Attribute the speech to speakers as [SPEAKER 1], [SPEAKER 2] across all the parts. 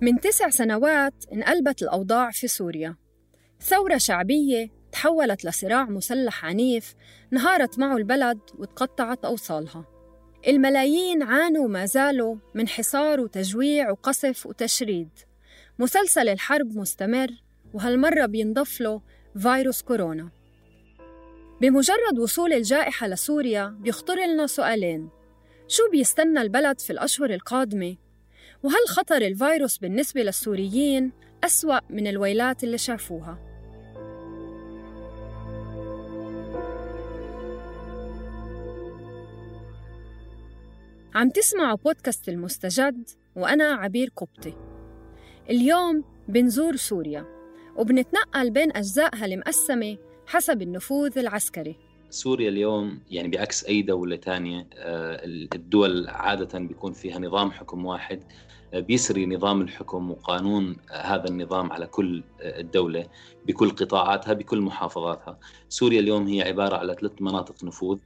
[SPEAKER 1] من تسع سنوات انقلبت الأوضاع في سوريا. ثورة شعبية تحولت لصراع مسلح عنيف انهارت معه البلد وتقطعت أوصالها. الملايين عانوا ما زالوا من حصار وتجويع وقصف وتشريد. مسلسل الحرب مستمر وهالمرة بينضف له فيروس كورونا. بمجرد وصول الجائحة لسوريا بيخطر لنا سؤالين. شو بيستنى البلد في الأشهر القادمة؟ وهل خطر الفيروس بالنسبة للسوريين أسوأ من الويلات اللي شافوها؟ عم تسمعوا بودكاست المستجد وأنا عبير قبطي اليوم بنزور سوريا وبنتنقل بين أجزائها المقسمة حسب النفوذ العسكري
[SPEAKER 2] سوريا اليوم يعني بعكس أي دولة ثانية الدول عادة بيكون فيها نظام حكم واحد بيسري نظام الحكم وقانون هذا النظام على كل الدولة بكل قطاعاتها بكل محافظاتها. سوريا اليوم هي عبارة على ثلاث مناطق نفوذ.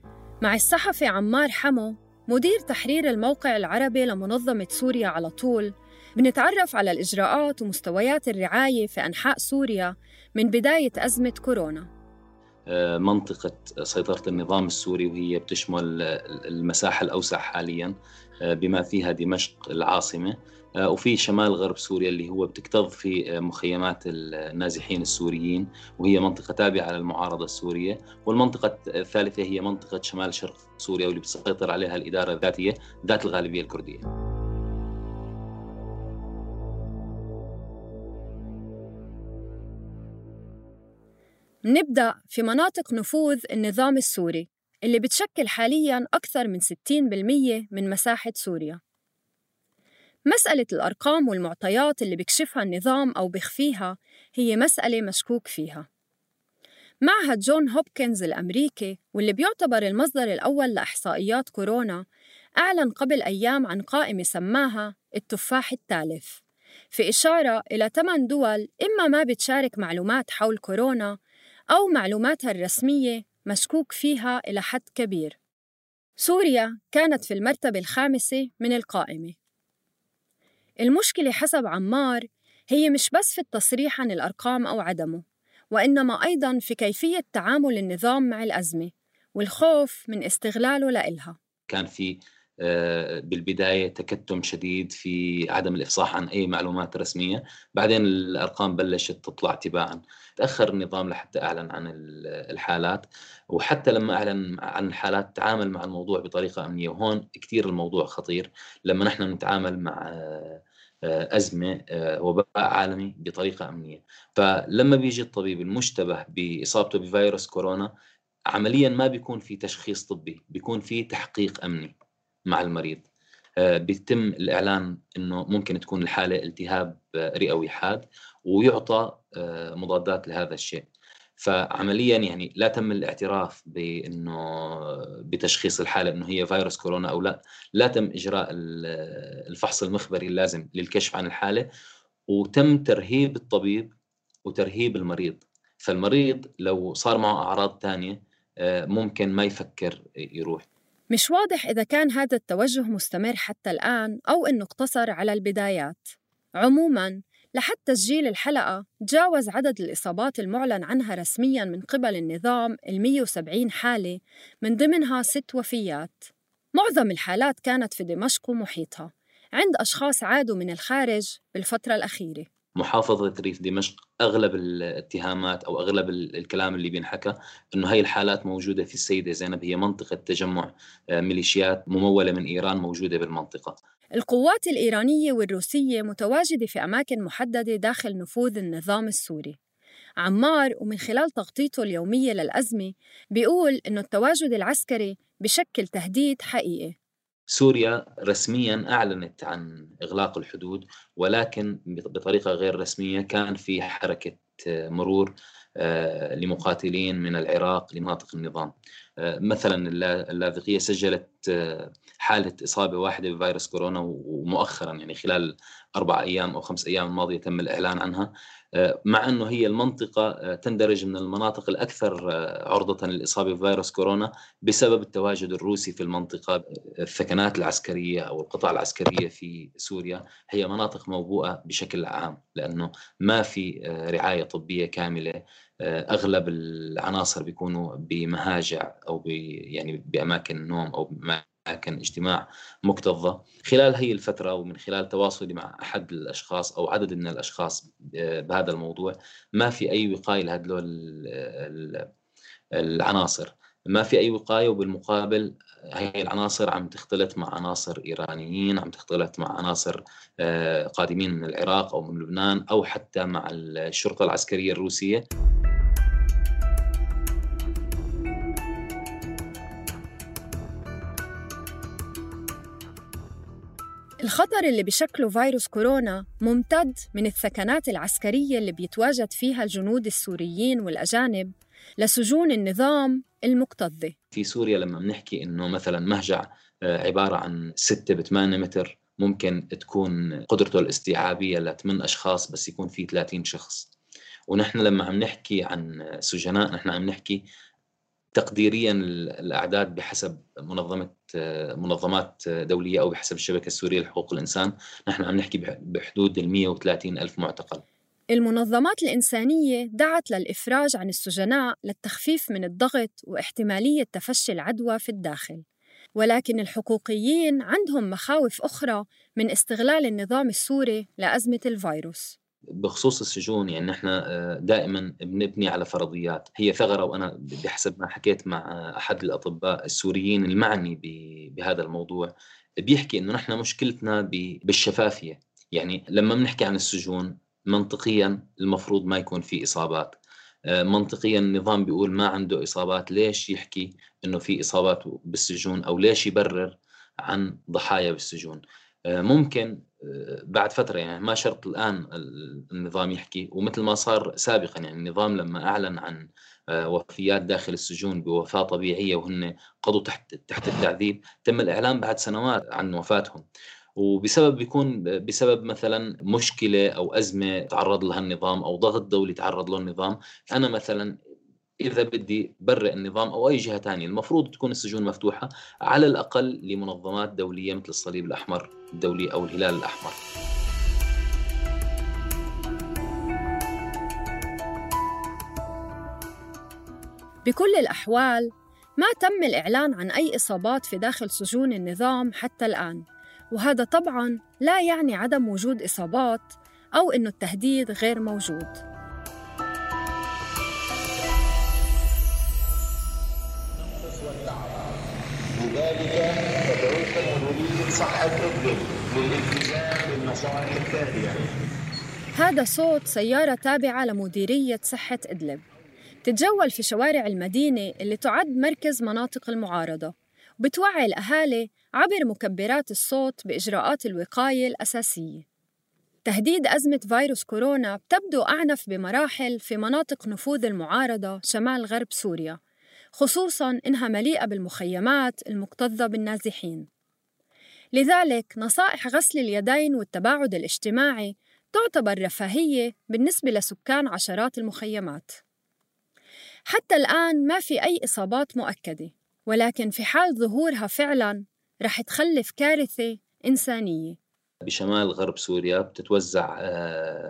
[SPEAKER 1] مع الصحفي عمار حمو مدير تحرير الموقع العربي لمنظمة سوريا على طول بنتعرف على الإجراءات ومستويات الرعاية في أنحاء سوريا من بداية أزمة كورونا.
[SPEAKER 2] منطقة سيطرة النظام السوري وهي بتشمل المساحة الأوسع حاليا بما فيها دمشق العاصمة وفي شمال غرب سوريا اللي هو بتكتظ في مخيمات النازحين السوريين وهي منطقة تابعة للمعارضة السورية. والمنطقة الثالثة هي منطقة شمال شرق سوريا واللي بتسيطر عليها الإدارة الذاتية ذات الغالبية الكردية.
[SPEAKER 1] نبدأ في مناطق نفوذ النظام السوري اللي بتشكل حالياً أكثر من 60% من مساحة سوريا. مسألة الأرقام والمعطيات اللي بيكشفها النظام أو بيخفيها هي مسألة مشكوك فيها. معهد جون هوبكنز الأمريكي واللي بيعتبر المصدر الأول لإحصائيات كورونا أعلن قبل أيام عن قائمة سماها التفاح التالف في إشارة إلى ثمان دول إما ما بتشارك معلومات حول كورونا أو معلوماتها الرسمية مشكوك فيها إلى حد كبير. سوريا كانت في المرتبة الخامسة من القائمة. المشكلة حسب عمار هي مش بس في التصريح عن الأرقام أو عدمه، وإنما أيضاً في كيفية تعامل النظام مع الأزمة والخوف من استغلاله لإلها.
[SPEAKER 2] كان في بالبداية تكتم شديد في عدم الإفصاح عن أي معلومات رسمية، بعدين الأرقام بلشت تطلع تباعا، تأخر النظام لحتى أعلن عن الحالات، وحتى لما أعلن عن الحالات تعامل مع الموضوع بطريقة أمنية، وهون كثير الموضوع خطير. لما نحن نتعامل مع أزمة وباء عالمي بطريقة أمنية، فلما بيجي الطبيب المشتبه بإصابته بفيروس كورونا عمليا ما بيكون في تشخيص طبي، بيكون في تحقيق أمني. مع المريض. بيتم الإعلان أنه ممكن تكون الحالة التهاب رئوي حاد ويعطى مضادات لهذا الشيء. فعمليا يعني لا تم الاعتراف بإنه بتشخيص الحالة إنه هي فيروس كورونا أو لا، لا تم إجراء الفحص المخبري اللازم للكشف عن الحالة. وتم ترهيب الطبيب وترهيب المريض، فالمريض لو صار معه أعراض ثانية ممكن ما يفكر يروح.
[SPEAKER 1] مش واضح إذا كان هذا التوجه مستمر حتى الآن أو إنه اقتصر على البدايات. عموماً لحد تسجيل الحلقة تجاوز عدد الإصابات المعلن عنها رسمياً من قبل النظام ال 170 حالة من ضمنها ست وفيات معظم الحالات كانت في دمشق ومحيطها عند أشخاص عادوا من الخارج بالفترة الأخيرة
[SPEAKER 2] محافظة ريف دمشق أغلب الاتهامات أو أغلب الكلام اللي بينحكى أنه هاي الحالات موجودة في السيدة زينب هي منطقة تجمع آه، ميليشيات ممولة من إيران موجودة بالمنطقة.
[SPEAKER 1] القوات الإيرانية والروسية متواجدة في أماكن محددة داخل نفوذ النظام السوري. عمار ومن خلال تغطيته اليومية للأزمة بيقول إنه التواجد العسكري بشكل تهديد حقيقي.
[SPEAKER 2] سوريا رسميا أعلنت عن إغلاق الحدود ولكن بطريقة غير رسمية كان في حركة مرور آه، لمقاتلين من العراق لمناطق النظام. آه، مثلا اللاذقية سجلت آه، حالة إصابة واحدة بفيروس كورونا ومؤخرا يعني خلال أربع أيام أو خمس أيام الماضية تم الإعلان عنها. آه، مع إنه هي المنطقة آه، تندرج من المناطق الأكثر آه، عرضة للإصابة بفيروس كورونا بسبب التواجد الروسي في المنطقة. الثكنات العسكرية أو القطع العسكرية في سوريا هي مناطق موبوءة بشكل عام لأنه ما في رعاية طبية كاملة. أغلب العناصر بيكونوا بمهاجع أو يعني بأماكن نوم أو كان اجتماع مكتظة. خلال هي الفترة ومن خلال تواصلي مع أحد الأشخاص أو عدد من الأشخاص آه، بهذا الموضوع ما في أي وقاية لهدول العناصر. ما في أي وقاية وبالمقابل هي العناصر عم تختلط مع عناصر إيرانيين عم تختلط مع عناصر آه، قادمين من العراق أو من لبنان أو حتى مع الشرطة العسكرية الروسية.
[SPEAKER 1] الخطر اللي بشكله فيروس كورونا ممتد من الثكنات العسكرية اللي بيتواجد فيها الجنود السوريين والأجانب لسجون النظام المكتظة
[SPEAKER 2] في سوريا لما بنحكي إنه مثلا مهجع آه، عبارة عن 6 ب 8 متر ممكن تكون قدرته الاستيعابية لثمان أشخاص بس يكون في 30 شخص. ونحن لما عم نحكي عن سجناء نحن عم نحكي تقديريا الأعداد بحسب منظمة منظمات دولية أو بحسب الشبكة السورية لحقوق الإنسان. نحن عم نحكي بحدود ال 130 ألف معتقل.
[SPEAKER 1] المنظمات الإنسانية دعت للإفراج عن السجناء للتخفيف من الضغط واحتمالية تفشي العدوى في الداخل. ولكن الحقوقيين عندهم مخاوف أخرى من استغلال النظام السوري لأزمة الفيروس.
[SPEAKER 2] بخصوص السجون يعني نحن آه، دائما بنبني على فرضيات. هي ثغرة وأنا بحسب ما حكيت مع أحد الأطباء السوريين المعني بهذا الموضوع بيحكي إنه نحن مشكلتنا بالشفافية. يعني لما بنحكي عن السجون منطقيا المفروض ما يكون في إصابات. آه، منطقيا النظام بيقول ما عنده إصابات ليش يحكي إنه في إصابات بالسجون أو ليش يبرر عن ضحايا بالسجون؟ آه، ممكن بعد فترة يعني ما شرط الآن النظام يحكي ومثل ما صار سابقا يعني النظام لما أعلن عن آه، وفيات داخل السجون بوفاة طبيعية وهن قضوا تحت تحت التعذيب تم الإعلان بعد سنوات عن وفاتهم. وبسبب بيكون بسبب مثلا مشكلة أو أزمة تعرض لها النظام أو ضغط دولي تعرض له النظام أنا مثلا إذا بدي برئ النظام أو أي جهة ثانية المفروض تكون السجون مفتوحة على الأقل لمنظمات دولية مثل الصليب الأحمر الدولي أو الهلال الأحمر.
[SPEAKER 1] بكل الأحوال ما تم الإعلان عن أي إصابات في داخل سجون النظام حتى الآن وهذا طبعا لا يعني عدم وجود إصابات أو إنه التهديد غير موجود. صحة إدلب للالتزام بالنصائح التالية. هذا صوت سيارة تابعة لمديرية صحة إدلب. تتجول في شوارع المدينة اللي تعد مركز مناطق المعارضة. وبتوعي الأهالي عبر مكبرات الصوت بإجراءات الوقاية الأساسية. تهديد أزمة فيروس كورونا بتبدو أعنف بمراحل في مناطق نفوذ المعارضة شمال غرب سوريا خصوصاً إنها مليئة بالمخيمات المكتظة بالنازحين. لذلك نصائح غسل اليدين والتباعد الاجتماعي تعتبر رفاهية بالنسبة لسكان عشرات المخيمات. حتى الآن ما في أي إصابات مؤكدة ولكن في حال ظهورها فعلاً رح تخلف كارثة إنسانية.
[SPEAKER 2] بشمال غرب سوريا بتتوزع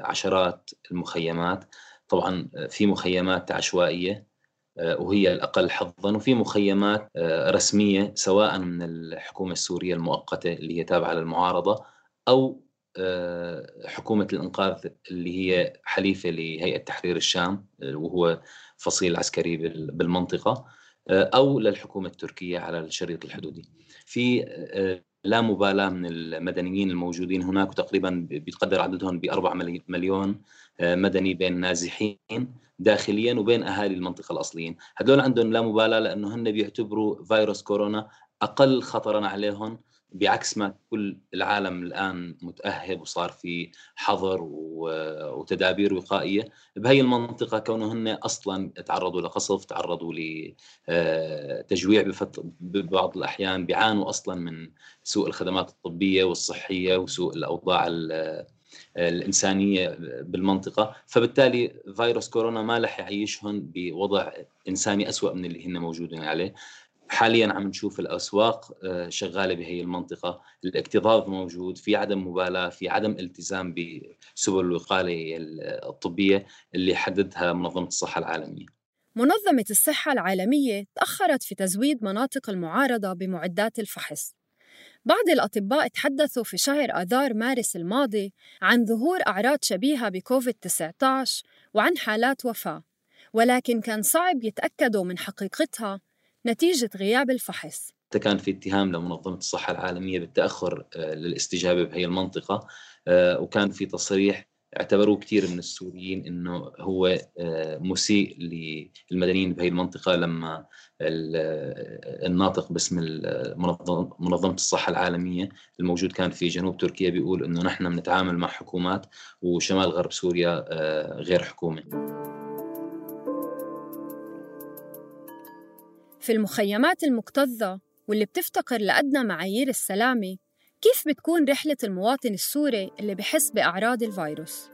[SPEAKER 2] عشرات المخيمات. طبعا في مخيمات عشوائية. وهي الأقل حظا وفي مخيمات رسمية سواء من الحكومة السورية المؤقتة اللي هي تابعة للمعارضة أو حكومة الإنقاذ اللي هي حليفة لهيئة تحرير الشام وهو فصيل عسكري بالمنطقة أو للحكومة التركية على الشريط الحدودي. في لا مبالاة من المدنيين الموجودين هناك وتقريبا بيتقدر عددهم ب 4 مليون مدني بين نازحين داخليا وبين أهالي المنطقة الأصليين، هذول عندهم لا مبالاة لأنه هن بيعتبروا فيروس كورونا أقل خطرا عليهم بعكس ما كل العالم الآن متأهب وصار في حظر وتدابير وقائية بهي المنطقة كونهن أصلا تعرضوا لقصف تعرضوا لتجويع ببعض الأحيان بيعانوا أصلا من سوء الخدمات الطبية والصحية وسوء الأوضاع الإنسانية بالمنطقة. فبالتالي فيروس كورونا ما رح يعيشهم بوضع إنساني أسوأ من اللي هن موجودين عليه. حاليا عم نشوف الأسواق آه، شغالة بهي المنطقة، الاكتظاظ موجود، في عدم مبالاة، في عدم التزام بسبل الوقايه الطبية اللي حددها منظمة الصحة العالمية.
[SPEAKER 1] منظمة الصحة العالمية تأخرت في تزويد مناطق المعارضة بمعدات الفحص. بعض الأطباء تحدثوا في شهر آذار مارس الماضي عن ظهور أعراض شبيهة بكوفيد 19 وعن حالات وفاة، ولكن كان صعب يتأكدوا من حقيقتها نتيجة غياب الفحص
[SPEAKER 2] كان في اتهام لمنظمة الصحة العالمية بالتأخر آه، للاستجابة بهي المنطقة آه، وكان في تصريح اعتبروه كثير من السوريين إنه هو آه، مسيء للمدنيين بهي المنطقة لما الناطق باسم منظمة الصحة العالمية الموجود كان في جنوب تركيا بيقول إنه نحن بنتعامل مع حكومات وشمال غرب سوريا غير حكومة.
[SPEAKER 1] في المخيمات المكتظة واللي بتفتقر لأدنى معايير السلامة كيف بتكون رحلة المواطن السوري اللي بحس بأعراض الفيروس؟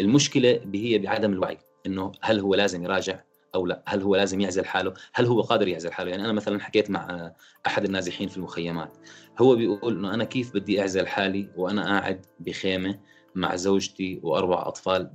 [SPEAKER 2] المشكلة هي بعدم الوعي إنه هل هو لازم يراجع أو لا؟ هل هو لازم يعزل حاله؟ هل هو قادر يعزل حاله؟ يعني أنا مثلا حكيت مع أحد النازحين في المخيمات هو بيقول إنه أنا كيف بدي أعزل حالي وأنا قاعد بخيمة مع زوجتي وأربع أطفال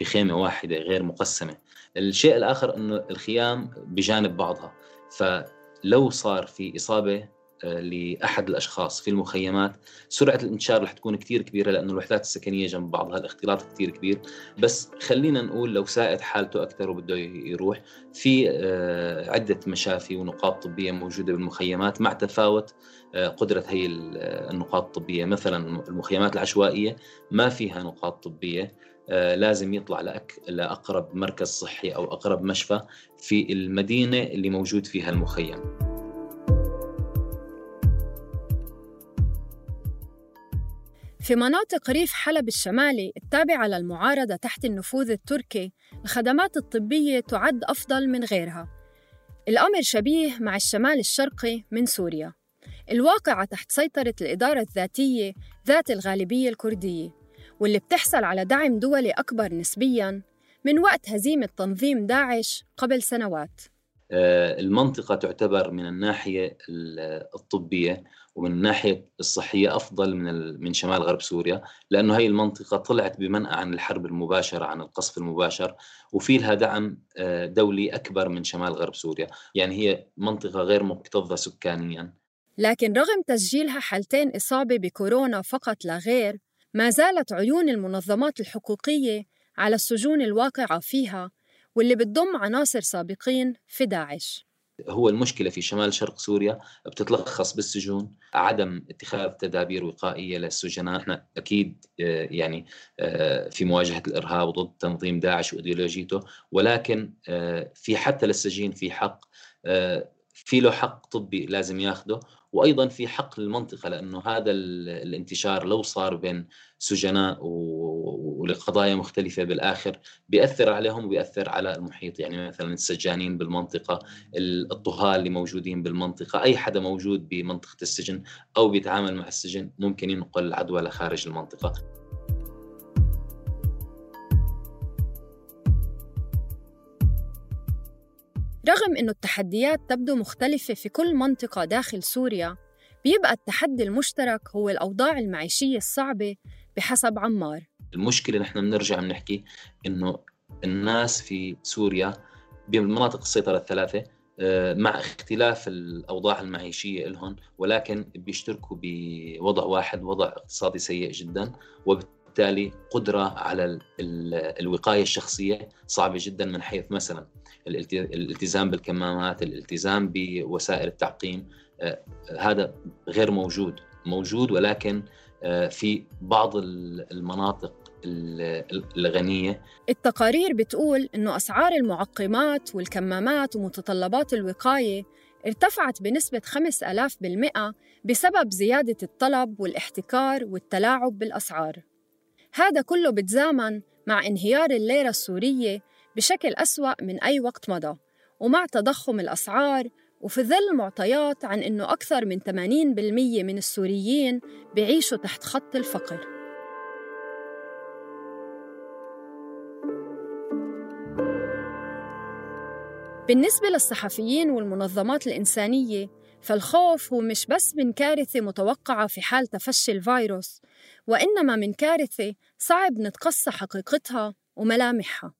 [SPEAKER 2] بخيمة واحدة غير مقسمة؟ الشيء الآخر أنه الخيام بجانب بعضها. فلو صار في إصابة آه، لأحد الأشخاص في المخيمات سرعة الانتشار رح تكون كثير كبيرة لأنه الوحدات السكنية جنب بعضها الاختلاط كثير كبير. بس خلينا نقول لو سائد حالته أكثر وبده يروح في آه، عدة مشافي ونقاط طبية موجودة بالمخيمات مع تفاوت آه، قدرة هي النقاط الطبية. مثلا المخيمات العشوائية ما فيها نقاط طبية. آه، لازم يطلع لأك... لأقرب مركز صحي أو أقرب مشفى في المدينة اللي موجود فيها المخيم.
[SPEAKER 1] في مناطق ريف حلب الشمالي التابعة للمعارضة تحت النفوذ التركي الخدمات الطبية تعد أفضل من غيرها. الأمر شبيه مع الشمال الشرقي من سوريا. الواقعة تحت سيطرة الإدارة الذاتية ذات الغالبية الكردية. واللي بتحصل على دعم دولي أكبر نسبياً من وقت هزيمة تنظيم داعش قبل سنوات.
[SPEAKER 2] آه، المنطقة تعتبر من الناحية الطبية ومن الناحية الصحية أفضل من من شمال غرب سوريا لأنه هي المنطقة طلعت بمنأى عن الحرب المباشرة عن القصف المباشر وفي لها دعم آه، دولي أكبر من شمال غرب سوريا. يعني هي منطقة غير مكتظة سكانيا.
[SPEAKER 1] لكن رغم تسجيلها حالتين إصابة بكورونا فقط لا غير ما زالت عيون المنظمات الحقوقية على السجون الواقعة فيها واللي بتضم عناصر سابقين في داعش.
[SPEAKER 2] هو المشكلة في شمال شرق سوريا بتتلخص بالسجون عدم اتخاذ تدابير وقائية للسجناء إحنا أكيد آه، يعني آه، في مواجهة الإرهاب وضد تنظيم داعش وإيديولوجيته ولكن آه، في حتى للسجين في حق في له حق طبي لازم ياخده وأيضا في حق للمنطقه لأنه هذا الانتشار لو صار بين سجناء ولقضايا مختلفة بالآخر بيأثر عليهم وبيأثر على المحيط. يعني مثلا السجانين بالمنطقة الطهاه اللي موجودين بالمنطقة أي حدا موجود بمنطقة السجن أو بيتعامل مع السجن ممكن ينقل العدوى لخارج المنطقة.
[SPEAKER 1] رغم أن التحديات تبدو مختلفة في كل منطقة داخل سوريا بيبقى التحدي المشترك هو الأوضاع المعيشية الصعبة بحسب عمار.
[SPEAKER 2] المشكلة نحن بنرجع بنحكي إنه الناس في سوريا بمناطق السيطرة الثلاثة آه، مع اختلاف الأوضاع المعيشية لهم ولكن بيشتركوا بوضع واحد وضع اقتصادي سيء جدا وبالتالي قدرة على الوقاية الشخصية صعبة جدا من حيث مثلا الالتزام بالكمامات الالتزام بوسائل التعقيم آه، هذا غير موجود موجود ولكن آه، في بعض المناطق الغنية.
[SPEAKER 1] التقارير بتقول إنه أسعار المعقمات والكمامات ومتطلبات الوقاية ارتفعت بنسبة 5000% بسبب زيادة الطلب والاحتكار والتلاعب بالأسعار. هذا كله بتزامن مع انهيار الليرة السورية بشكل أسوأ من أي وقت مضى ومع تضخم الأسعار وفي ظل معطيات عن أنه أكثر من 80% من السوريين بيعيشوا تحت خط الفقر. بالنسبة للصحفيين والمنظمات الإنسانية فالخوف هو مش بس من كارثة متوقعة في حال تفشي الفيروس وإنما من كارثة صعب نتقصى حقيقتها وملامحها.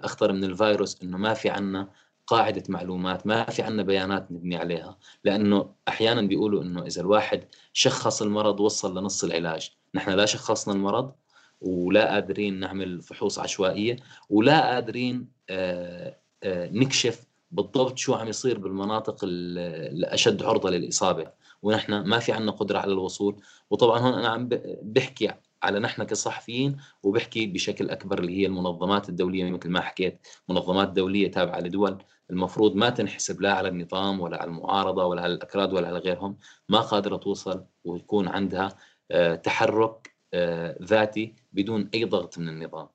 [SPEAKER 2] أخطر من الفيروس إنه ما في عنا قاعدة معلومات ما في عنا بيانات نبني عليها لأنه أحيانا بيقولوا إنه إذا الواحد شخص المرض وصل لنص العلاج. نحن لا شخصنا المرض ولا قادرين نعمل فحوص عشوائية ولا قادرين آه، آه، نكشف بالضبط شو عم يصير بالمناطق الأشد عرضة للإصابة. ونحن ما في عندنا قدرة على الوصول. وطبعا هون أنا عم بحكي على نحن كصحفيين وبحكي بشكل أكبر اللي هي المنظمات الدولية. مثل ما حكيت منظمات دولية تابعة لدول المفروض ما تنحسب لا على النظام ولا على المعارضة ولا على الأكراد ولا على غيرهم. ما قادرة توصل ويكون عندها آه، تحرك آه، ذاتي بدون أي ضغط من النظام.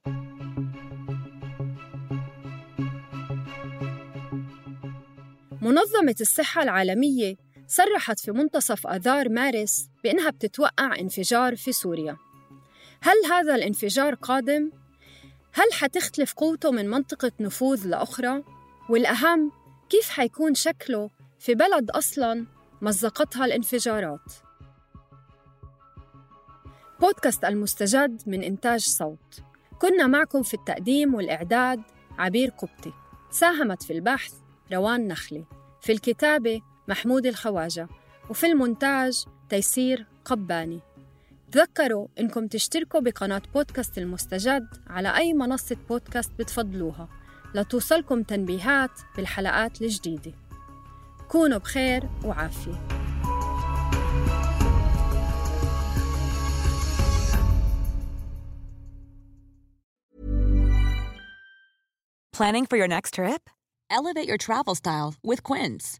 [SPEAKER 1] منظمة الصحة العالمية صرحت في منتصف آذار مارس بأنها بتتوقع انفجار في سوريا هل هذا الانفجار قادم؟ هل حتختلف قوته من منطقة نفوذ لأخرى؟ والأهم كيف حيكون شكله في بلد أصلاً مزقتها الانفجارات؟ بودكاست المستجد من إنتاج صوت كنا معكم في التقديم والإعداد عبير قبطي ساهمت في البحث روان نخلي في الكتابة محمود الخواجة وفي المونتاج تيسير قباني تذكروا إنكم تشتركوا بقناة بودكاست المستجد على أي منصة بودكاست بتفضلوها لتوصلكم تنبيهات بالحلقات الجديدة كونوا بخير وعافية
[SPEAKER 3] Planning for your next trip? Elevate your travel style with Quince.